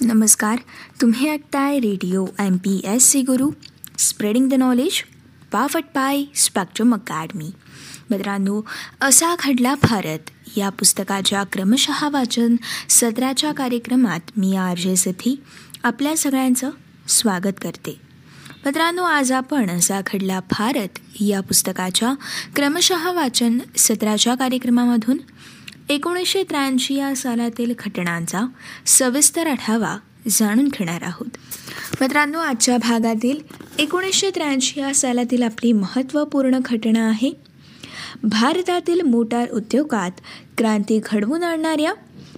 नमस्कार तुम्ही ऐकताय radio M P S C Guru spreading the knowledge powered by Spectrum Academy मित्रांनो असा घडला भारत. या पुस्तकाच्या क्रमशः वाचन सत्राच्या कार्यक्रमात मी आर जे सथी आपल्या सगळ्यांचं स्वागत करते. मित्रांनो आज आपण असा घडला भारत. या पुस्तकाच्या क्रमशः वाचन सत्राच्या कार्यक्रमामधून एकोणीसशे त्र्याऐंशी या सालातील घटनांचा सविस्तर आढावा जाणून घेणार आहोत. मित्रांनो आजच्या भागातील एकोणीसशे त्र्याऐंशी या सालातील आपली महत्त्वपूर्ण घटना आहे. भारतातील मोटार उद्योगात क्रांती घडवून आणणाऱ्या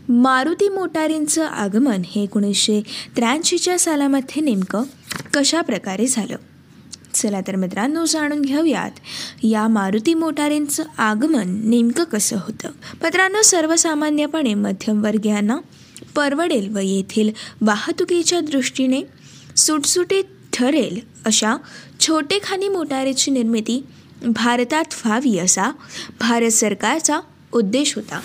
मारुती मोटारींचं आगमन हे एकोणीसशे त्र्याऐंशीच्या सालामध्ये नेमकं कशा प्रकारे झालं? चला तर मित्रांनो जाणून घेऊयात. या मारुती मोटारींचं आगमन नेमकं कसं होतं? मित्रांनो सर्वसामान्यपणे मध्यमवर्गीयांना परवडेल व येथील वाहतुकीच्या दृष्टीने सुटसुटीत ठरेल अशा छोटेखानी मोटारीची निर्मिती भारतात व्हावी असा भारत सरकारचा उद्देश होता.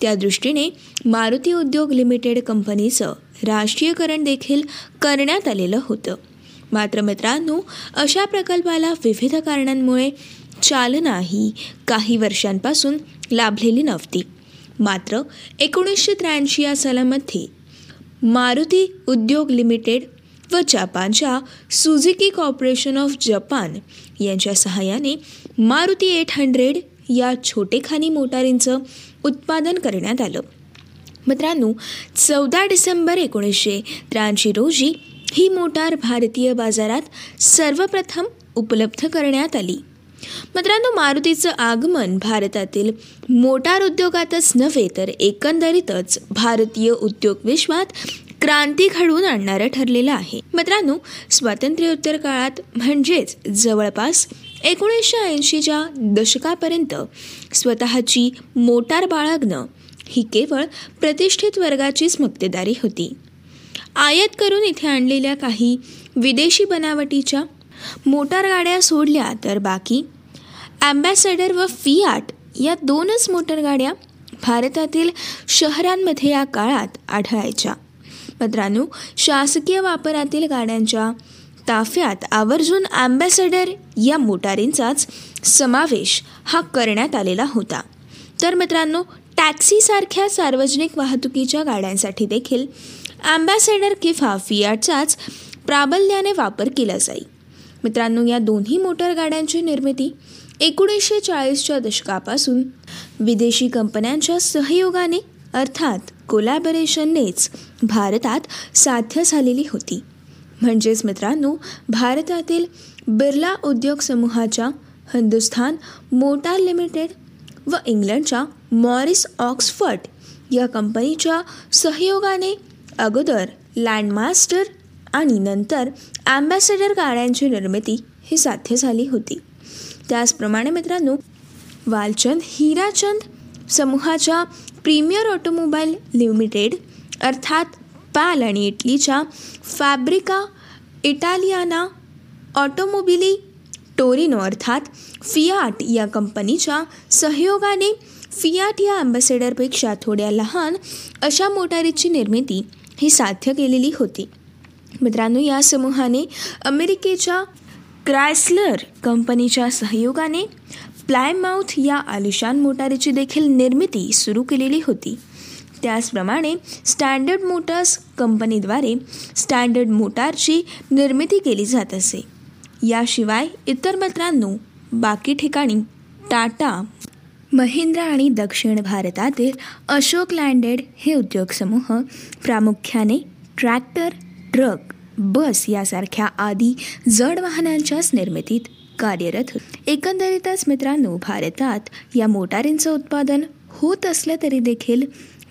त्या दृष्टीने मारुती उद्योग लिमिटेड कंपनीचं राष्ट्रीयकरण देखील करण्यात आलेलं होतं. मात्र मित्रांनो अशा प्रकल्पाला विविध कारणांमुळे चालना ही काही वर्षांपासून लाभलेली नव्हती. मात्र एकोणीसशे त्र्याऐंशी या सालामध्ये मारुती उद्योग लिमिटेड व जपानच्या सुझुकी कॉर्पोरेशन ऑफ जपान यांच्या सहाय्याने मारुती एट हंड्रेड या छोटेखानी मोटारींचं उत्पादन करण्यात आलं. मित्रांनो चौदा डिसेंबर एकोणीसशे त्र्याऐंशी रोजी ही मोटार भारतीय बाजारात सर्वप्रथम उपलब्ध करण्यात आली. मित्रांनो मारुतीचं आगमन भारतातील मोटार उद्योगातच नव्हे तर एकंदरीतच भारतीय उद्योग विश्वात क्रांती घडवून आणणारं ठरलेलं आहे. मित्रांनो स्वातंत्र्योत्तर काळात म्हणजेच जवळपास एकोणीसशे ऐंशीच्या दशकापर्यंत स्वतःची मोटार बाळगणं ही केवळ प्रतिष्ठित वर्गाचीच मक्तेदारी होती. आयात करून इथे आणलेल्या काही विदेशी बनावटीच्या मोटार गाड्या सोडल्या तर बाकी ॲम्बॅसेडर व फियाट या दोनच मोटर गाड्या भारतातील शहरांमध्ये या काळात आढळायच्या. मित्रांनो शासकीय वापरातील गाड्यांच्या ताफ्यात आवर्जून ॲम्बॅसेडर या मोटारींचाच समावेश हा करण्यात आलेला होता. तर मित्रांनो टॅक्सीसारख्या सार्वजनिक वाहतुकीच्या गाड्यांसाठी देखील ॲम्बॅसेडर किंवा फियाटचाच प्राबल्याने वापर केला जाई. मित्रांनो या दोन्ही मोटर गाड्यांची निर्मिती एकोणीसशे चाळीसच्या दशकापासून विदेशी कंपन्यांच्या सहयोगाने अर्थात कोलॅबरेशननेच भारतात साध्य झालेली होती. म्हणजेच मित्रांनो भारतातील बिर्ला उद्योग समूहाच्या हिंदुस्थान मोटार लिमिटेड व इंग्लंडच्या मॉरिस ऑक्सफर्ड या कंपनीच्या सहयोगाने अगोदर लँडमास्टर आणि नंतर ॲम्बॅसेडर गाड्यांची निर्मिती ही साध्य झाली होती. त्याचप्रमाणे मित्रांनो वालचंद हिराचंद समूहाच्या प्रीमियर ऑटोमोबाईल लिमिटेड अर्थात पॅल आणि इटलीच्या फॅब्रिका इटालियाना ऑटोमोबिली टोरिनो अर्थात फियाट या कंपनीच्या सहयोगाने फियाट या ॲम्बॅसेडरपेक्षा थोड्या लहान अशा मोटारीची निर्मिती ही साध्य केलेली होती. मित्रांनो या समूहाने अमेरिकेच्या क्रायस्लर कंपनीच्या सहयोगाने प्लायमाउथ या आलिशान मोटारीची देखील निर्मिती सुरू केलेली होती. त्याचप्रमाणे स्टँडर्ड मोटर्स कंपनीद्वारे स्टँडर्ड मोटारची निर्मिती केली जात असे. याशिवाय इतर मित्रांनो बाकी ठिकाणी टाटा महिंद्रा आणि दक्षिण भारतातील अशोक लँडेड हे उद्योग समूह प्रामुख्याने ट्रॅक्टर ट्रक बस यासारख्या आदी जड वाहनांच्याच निर्मितीत कार्यरत. होते एकंदरीतच मित्रांनो भारतात या मोटारींचं उत्पादन होत असलं तरी देखील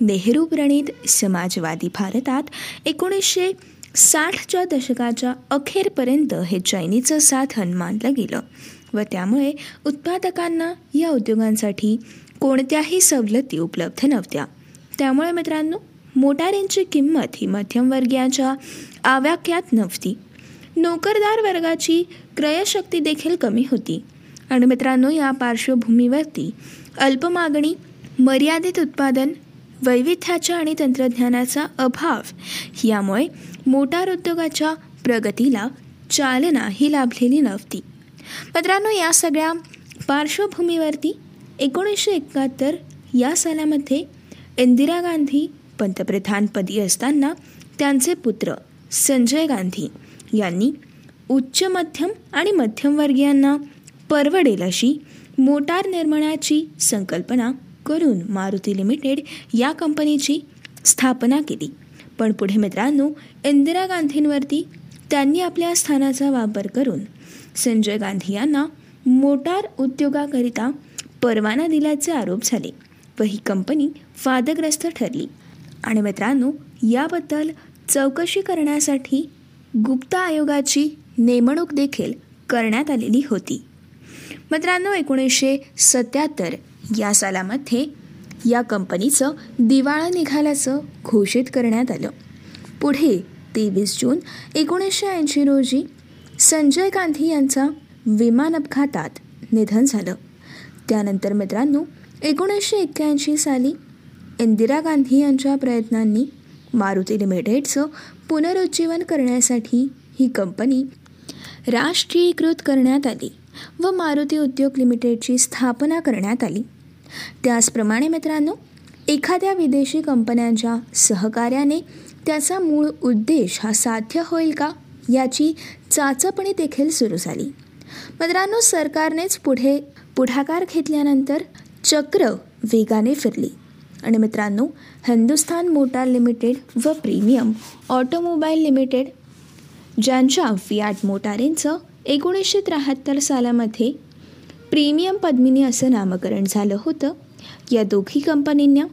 नेहरू प्रणित समाजवादी भारतात एकोणीसशे साठच्या दशकाच्या अखेरपर्यंत हे चैनीचं साधन मानलं गेलं. व त्यामुळे उत्पादकांना या उद्योगांसाठी कोणत्याही सवलती उपलब्ध नव्हत्या. त्यामुळे मित्रांनो मोटारींची किंमत ही मध्यमवर्गीयांच्या आवाक्यात नव्हती. नोकरदार वर्गाची क्रयशक्ती देखील कमी होती. आणि मित्रांनो या पार्श्वभूमीवरती अल्प मागणी मर्यादित उत्पादन वैविध्याच्या आणि तंत्रज्ञानाचा अभाव यामुळे मोटार उद्योगाच्या प्रगतीला चालना ही लाभलेली नव्हती. मित्रांनो या सगळ्या पार्श्वभूमीवरती एकोणीसशे एकाहत्तर या सालामध्ये इंदिरा गांधी पंतप्रधानपदी असताना त्यांचे पुत्र संजय गांधी यांनी उच्च मध्यम आणि मध्यमवर्गीयांना परवडेल अशी मोटार निर्माणाची संकल्पना करून मारुती लिमिटेड या कंपनीची स्थापना केली. पण पुढे मित्रांनो इंदिरा गांधींवरती त्यांनी आपल्या स्थानाचा वापर करून संजय गांधी यांना मोटार उद्योगाकरिता परवाना दिल्याचे आरोप झाले व ही कंपनी वादग्रस्त ठरली. आणि मित्रांनो याबद्दल चौकशी करण्यासाठी गुप्ता आयोगाची नेमणूक देखील करण्यात आलेली होती. मित्रांनो एकोणीसशे सत्याहत्तर या सालामध्ये या कंपनीचं दिवाळं निघाल्याचं घोषित करण्यात आलं. पुढे तेवीस जून एकोणीसशे ऐंशी रोजी संजय गांधी यांचा विमान अपघातात निधन झालं. त्यानंतर मित्रांनो एकोणीसशे एक्क्याऐंशी साली इंदिरा गांधी यांच्या प्रयत्नांनी मारुती लिमिटेडचं पुनरुज्जीवन करण्यासाठी ही कंपनी राष्ट्रीयकृत करण्यात आली व मारुती उद्योग लिमिटेडची स्थापना करण्यात आली. त्याचप्रमाणे मित्रांनो एखाद्या विदेशी कंपन्यांच्या सहकार्याने त्याचा मूळ उद्देश हा साध्य होईल का? याची चाचपणी देखील सुरू झाली. मित्रांनो सरकारनेच पुढे पुढाकार घेतल्यानंतर चक्र वेगाने फिरली. आणि मित्रांनो हिंदुस्थान मोटार लिमिटेड व प्रीमियम ऑटोमोबाईल लिमिटेड ज्यांच्या फियाट मोटारींचं एकोणीसशे त्र्याहत्तर सालामध्ये प्रीमियम पद्मिनी असं नामकरण झालं होतं या दोघी कंपनींना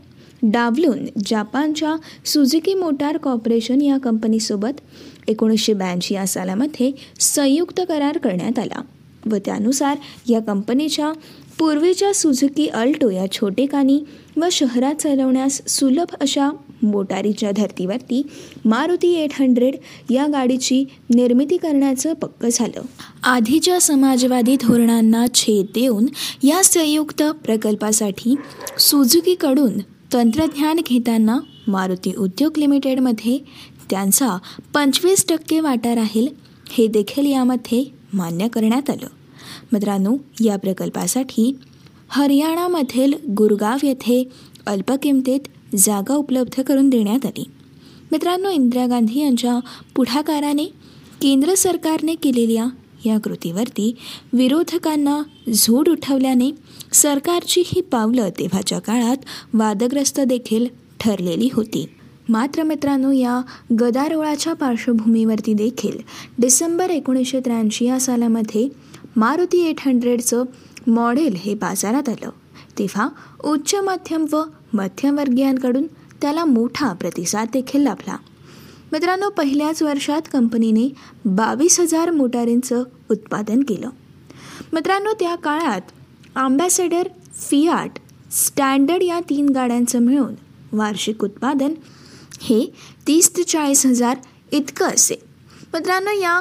डावलून जापानच्या सुझुकी मोटार कॉर्पोरेशन या कंपनीसोबत एकोणीसशे ब्याऐंशी या सालामध्ये संयुक्त करार करण्यात आला व त्यानुसार या कंपनीच्या पूर्वीच्या सुझुकी अल्टो या छोटेकानी व शहरात चालवण्यास सुलभ अशा मोटारीच्या धर्तीवरती मारुती एट हंड्रेड या गाडीची निर्मिती करण्याचं पक्क झालं. आधीच्या समाजवादी धोरणांना छेद देऊन या संयुक्त प्रकल्पासाठी सुझुकीकडून तंत्रज्ञान घेताना मारुती उद्योग लिमिटेडमध्ये त्यांचा पंचवीस टक्के वाटा राहील हे देखील यामध्ये मान्य करण्यात आलं. मित्रांनो या प्रकल्पासाठी हरियाणामधील गुरगाव येथे अल्प किमतीत जागा उपलब्ध करून देण्यात आली. मित्रांनो इंदिरा गांधी यांच्या पुढाकाराने केंद्र सरकारने केलेल्या या कृतीवरती विरोधकांना झोड उठवल्याने सरकारची ही पावलं तेव्हाच्या काळात वादग्रस्त देखील ठरलेली होती. मात्र मित्रांनो या गदारोळाच्या पार्श्वभूमीवरती देखील डिसेंबर एकोणीसशे त्र्याऐंशी या सालामध्ये मारुती एट हंड्रेडचं मॉडेल हे बाजारात आलं. तेव्हा उच्च मध्यम व मध्यमवर्गीयांकडून त्याला मोठा प्रतिसाद देखील लाभला. मित्रांनो पहिल्याच वर्षात कंपनीने बावीस हजार मोटारींचं उत्पादन केलं. मित्रांनो त्या काळात आंबॅसेडर फियाट स्टँडर्ड या तीन गाड्यांचं मिळून वार्षिक उत्पादन हे तीस ते चाळीस हजार इतकं असे. मित्रांनो या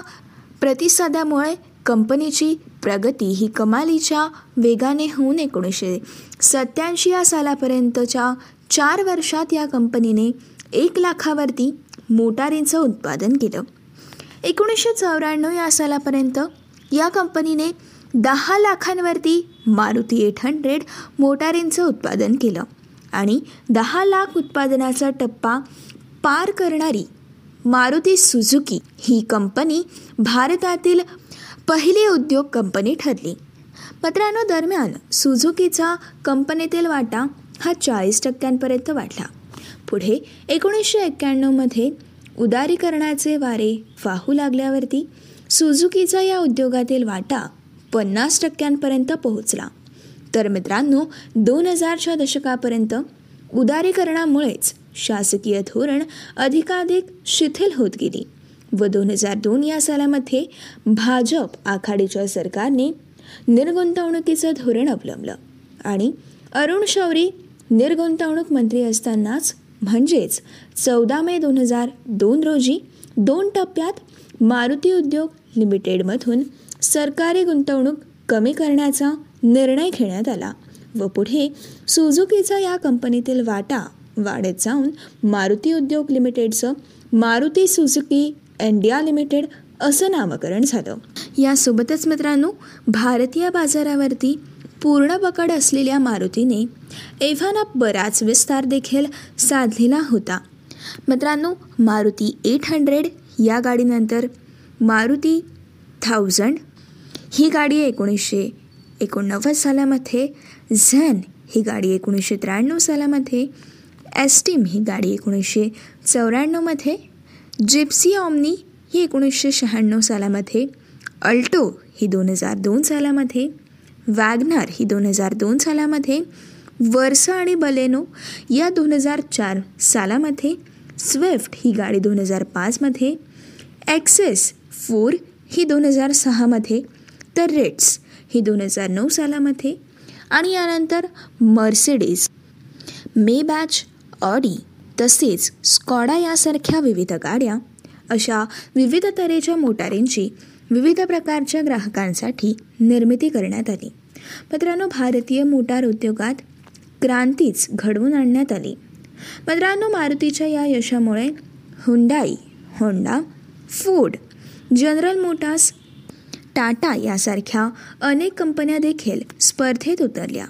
प्रतिसादामुळे कंपनीची प्रगती ही कमालीच्या वेगाने होऊन एकोणीसशे सत्याऐंशी या सालापर्यंतच्या चार वर्षात या कंपनीने एक लाखावरती मोटारींचं उत्पादन केलं. एकोणीसशे चौऱ्याण्णव या सालापर्यंत या कंपनीने दहा लाखांवरती मारुती एट हंड्रेड मोटारींचं उत्पादन केलं. आणि दहा लाख उत्पादनाचा टप्पा पार करणारी मारुती सुझुकी ही कंपनी भारतातील पहिली उद्योग कंपनी ठरली. मित्रांनो दरम्यान सुझुकीचा कंपनीतील वाटा हा चाळीस टक्क्यांपर्यंत वाढला. पुढे एकोणीसशे एक्क्याण्णवमध्ये उदारीकरणाचे वारे वाहू लागल्यावरती सुझुकीचा या उद्योगातील वाटा पन्नास टक्क्यांपर्यंत पोहोचला. तर मित्रांनो दोन हजारच्या दशकापर्यंत उदारीकरणामुळेच शासकीय धोरण अधिकाधिक शिथिल होत गेली व दोन हजार दोन या सालामध्ये भाजप आघाडीच्या सरकारने निर्गुंतवणुकीचं धोरण अवलंबलं आणि अरुण शौरी निर्गुंतवणूक मंत्री असतानाच म्हणजेच चौदा मे दोन हजार दोन रोजी दोन टप्प्यात मारुती उद्योग लिमिटेडमधून सरकारी गुंतवणूक कमी करण्याचा निर्णय घेण्यात आला व पुढे सुझुकीचा या कंपनीतील वाटा वाढत जाऊन मारुती उद्योग लिमिटेडचं मारुती सुझुकी इंडिया लिमिटेड असं नामकरण झालं. यासोबतच मित्रांनो भारतीय बाजारावरती पूर्ण पकड असलेल्या मारुतीने एव्हाना बराच विस्तार देखील साधलेला होता. मित्रांनो मारुती एट हंड्रेड या गाडीनंतर मारुती थाउजंड ही गाडी एकोणीसशे एकोणनव्वद सालामध्ये झन ही गाडी एकोणीसशे त्र्याण्णव सालामध्ये एस्टीम ही गाडी एकोणीसशे चौऱ्याण्णवमध्ये जिप्सी ऑमनी ही एकोणीसशे शहाण्णव सालामध्ये अल्टो ही दोन हजार दोन सालामध्ये वॅगनार ही दोन हजार दोन सालामध्ये वर्सा आणि बलेनो या दोन हजार चार सालामध्ये स्विफ्ट ही गाडी दोन हजार पाचमध्ये ॲक्सेस फोर ही दोन हजार सहामध्ये तर रेट्स ही दोन हजार नऊ सालामध्ये. आणि यानंतर मर्सिडीज मे बॅच ऑडी तसेच स्कॉडा यासारख्या विविध गाड्या अशा विविध तऱ्हेच्या मोटारींची विविध प्रकारच्या ग्राहकांसाठी निर्मिती करण्यात आली. मित्रांनो भारतीय मोटार उद्योगात क्रांतीच घडवून आणण्यात आली. मित्रांनो मारुतीच्या या यशामुळे Hyundai Honda Ford General Motors Tata यासारख्या अनेक कंपन्या देखील स्पर्धेत उतरल्या.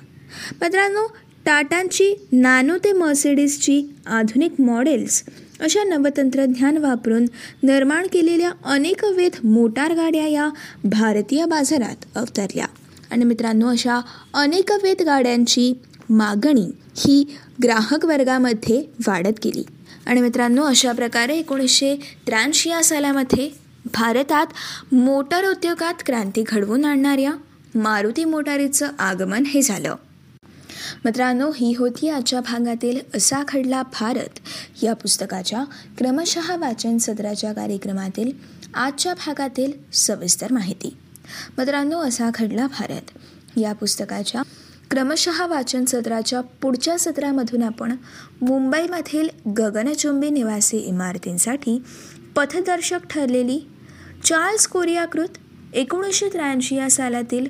मित्रांनो टाटांची नॅनो ते मर्सिडीजची आधुनिक मॉडेल्स अशा नवतंत्रज्ञान वापरून निर्माण केलेल्या अनेकविध मोटार गाड्या या भारतीय बाजारात अवतरल्या. आणि मित्रांनो अशा अनेकविध गाड्यांची मागणी ही ग्राहक वर्गामध्ये वाढत गेली. आणि मित्रांनो अशा प्रकारे एकोणीसशे त्र्याऐंशी या सालामध्ये भारतात मोटार उद्योगात क्रांती घडवून आणणाऱ्या मारुती मोटारीचं आगमन हे झालं. मित्रांनो ही होती आजच्या भागातील असा खडला भारत या पुस्तकाच्या क्रमशः वाचन सत्राच्या कार्यक्रमातील आजच्या भागातील सविस्तर माहिती. मित्रांनो असा खडला भारत. या पुस्तकाच्या क्रमशः वाचन सत्राच्या पुढच्या सत्रामधून आपण मुंबईमधील गगनचुंबी निवासी इमारतींसाठी पथदर्शक ठरलेली चार्ल्स कोरियाकृत एकोणीसशे त्र्याऐंशी या सालातील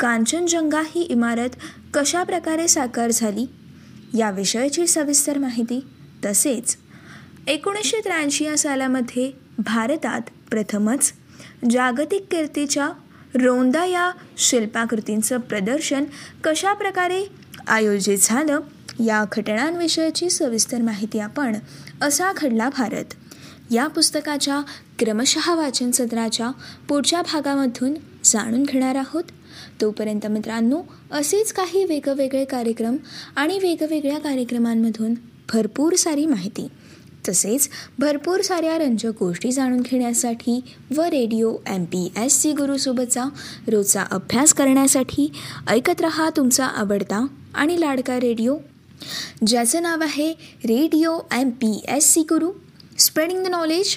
कांचनजंगा ही इमारत कशा प्रकारे साकार झाली? याविषयीची सविस्तर माहिती तसेच एकोणीसशे त्र्याऐंशी या सालामध्ये भारतात प्रथमच जागतिक कीर्तीच्या रोंदा या शिल्पाकृतींचं प्रदर्शन कशा प्रकारे आयोजित झालं या घटनांविषयीची सविस्तर माहिती आपण असा घडला भारत. या पुस्तकाच्या क्रमशः वाचन सत्राच्या पुढच्या भागामधून जाणून घेणार आहोत. तोपर्यंत मित्रांनो असेच काही वेगवेगळे कार्यक्रम आणि वेगवेगळ्या कार्यक्रमांमधून भरपूर सारी माहिती तसेच भरपूर साऱ्या रंजक गोष्टी जाणून घेण्यासाठी व radio M P S C गुरुसोबतचा रोजचा अभ्यास करण्यासाठी ऐकत रहा तुमचा आवडता आणि लाडका रेडिओ. ज्याचं नाव आहे radio M P S C Guru. Spreading the knowledge